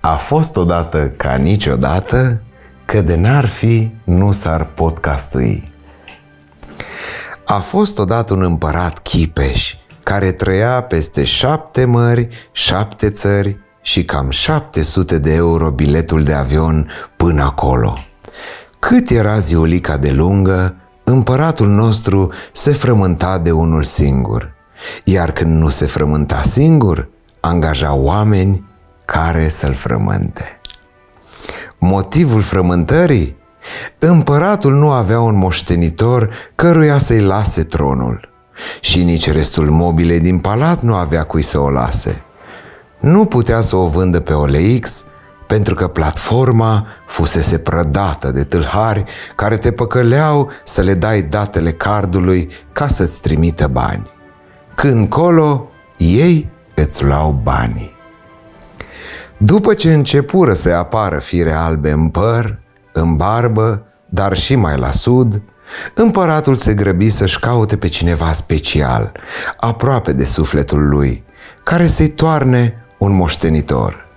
A fost odată ca niciodată că de n-ar fi nu s-ar podcastui. A fost odată un împărat chipeș care trăia peste șapte mări, șapte țări și cam 700 de euro biletul de avion până acolo. Cât era ziulica de lungă, împăratul nostru se frământa de unul singur. Iar când nu se frământa singur, angaja oameni care să-l frământe. Motivul frământării? Împăratul nu avea un moștenitor căruia să-i lase tronul și nici restul mobilei din palat nu avea cui să o lase. Nu putea să o vândă pe OLX pentru că platforma fusese prădată de tâlhari care te păcăleau să le dai datele cardului ca să-ți trimită bani. Când colo, ei îți luau banii. După ce începură să apară fire albe în păr, în barbă, dar și mai la sud, împăratul se grăbi să-și caute pe cineva special, aproape de sufletul lui, care să-i toarne un moștenitor.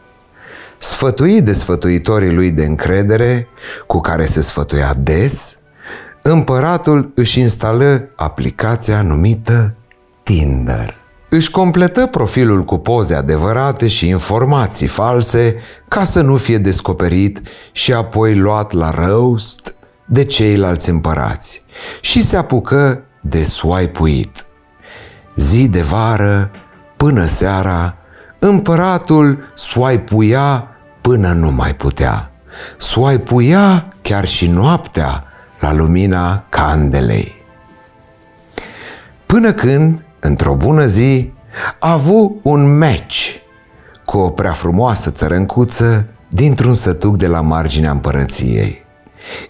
Sfătuit de sfătuitorii lui de încredere, cu care se sfătuia des, împăratul își instală aplicația numită Tinder. Își completă profilul cu poze adevărate și informații false ca să nu fie descoperit și apoi luat la roast de ceilalți împărați și se apucă de swipe-uit. Zi de vară, până seara, împăratul swipe-uia până nu mai putea. Swipe-uia chiar și noaptea la lumina candelei. Până când într-o bună zi, a avut un match cu o prea frumoasă țărâncuță dintr-un sătuc de la marginea împărăției.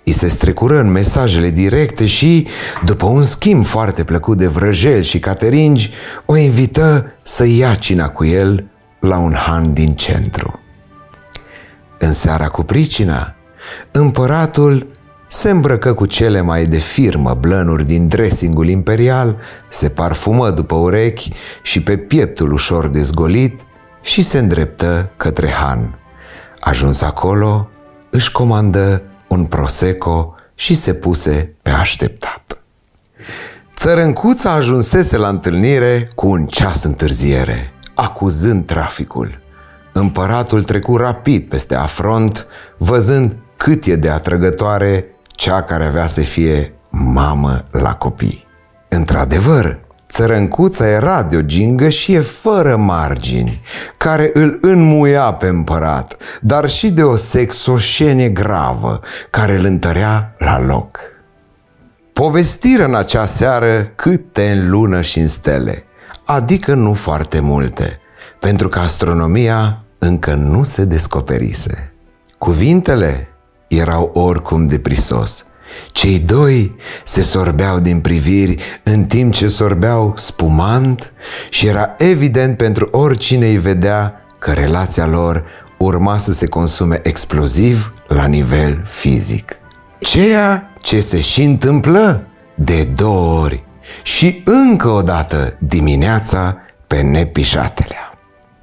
I se strecură în mesajele directe și, după un schimb foarte plăcut de vrăjel și cateringi, o invită să ia cina cu el la un han din centru. În seara cu pricina, împăratul se îmbrăcă cu cele mai de firmă blănuri din dressingul imperial, se parfumă după urechi și pe pieptul ușor dezgolit și se îndreptă către Han. Ajuns acolo, își comandă un prosecco și se puse pe așteptat. Țărâncuța ajunsese la întâlnire cu un ceas întârziere, acuzând traficul. Împăratul trecu rapid peste afront, văzând cât e de atrăgătoare cea care avea să fie mamă la copii. Într-adevăr, țărâncuța era de o gingășie fără margini, care îl înmuia pe împărat, dar și de o sexoșenie gravă, care îl întărea la loc. Povestiră în acea seară câte în lună și în stele, adică nu foarte multe, pentru că astronomia încă nu se descoperise. Cuvintele erau oricum de prisos. Cei doi se sorbeau din priviri în timp ce sorbeau spumant și era evident pentru oricine îi vedea că relația lor urma să se consume exploziv la nivel fizic. Ceea ce se și întâmplă de două ori și încă o dată dimineața pe nepișatelea.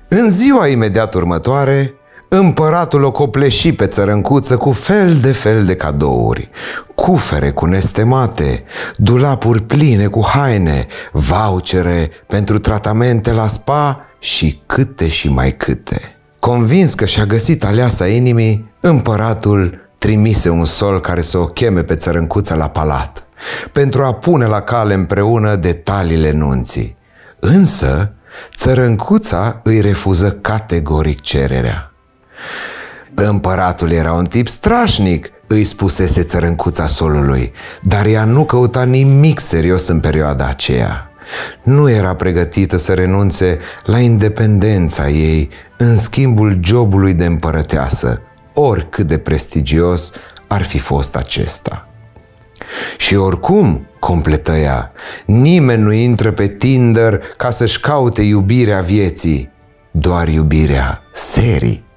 În ziua imediat următoare, Împăratul o copleși pe țărâncuță cu fel de fel de cadouri, cufere cu nestemate, dulapuri pline cu haine, vouchere pentru tratamente la spa și câte și mai câte. Convins că și-a găsit aleasa inimii, împăratul trimise un sol care să o cheme pe țărâncuță la palat, pentru a pune la cale împreună detaliile nunții. Însă, țărâncuța îi refuză categoric cererea. Împăratul era un tip strașnic, îi spusese țărâncuța solului, dar ea nu căuta nimic serios în perioada aceea. Nu era pregătită să renunțe la independența ei în schimbul jobului de împărăteasă, oricât de prestigios ar fi fost acesta. Și oricum, completă ea, nimeni nu intră pe Tinder ca să-și caute iubirea vieții, doar iubirea serii.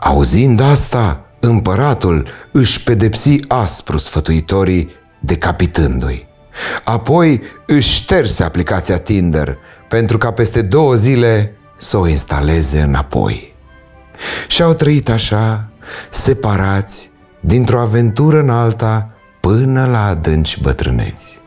Auzind asta, împăratul își pedepsi aspru sfătuitorii decapitându-i. Apoi își șterse aplicația Tinder pentru ca peste două zile să o instaleze înapoi. Și au trăit așa, separați, dintr-o aventură în alta, până la adânci bătrâneți.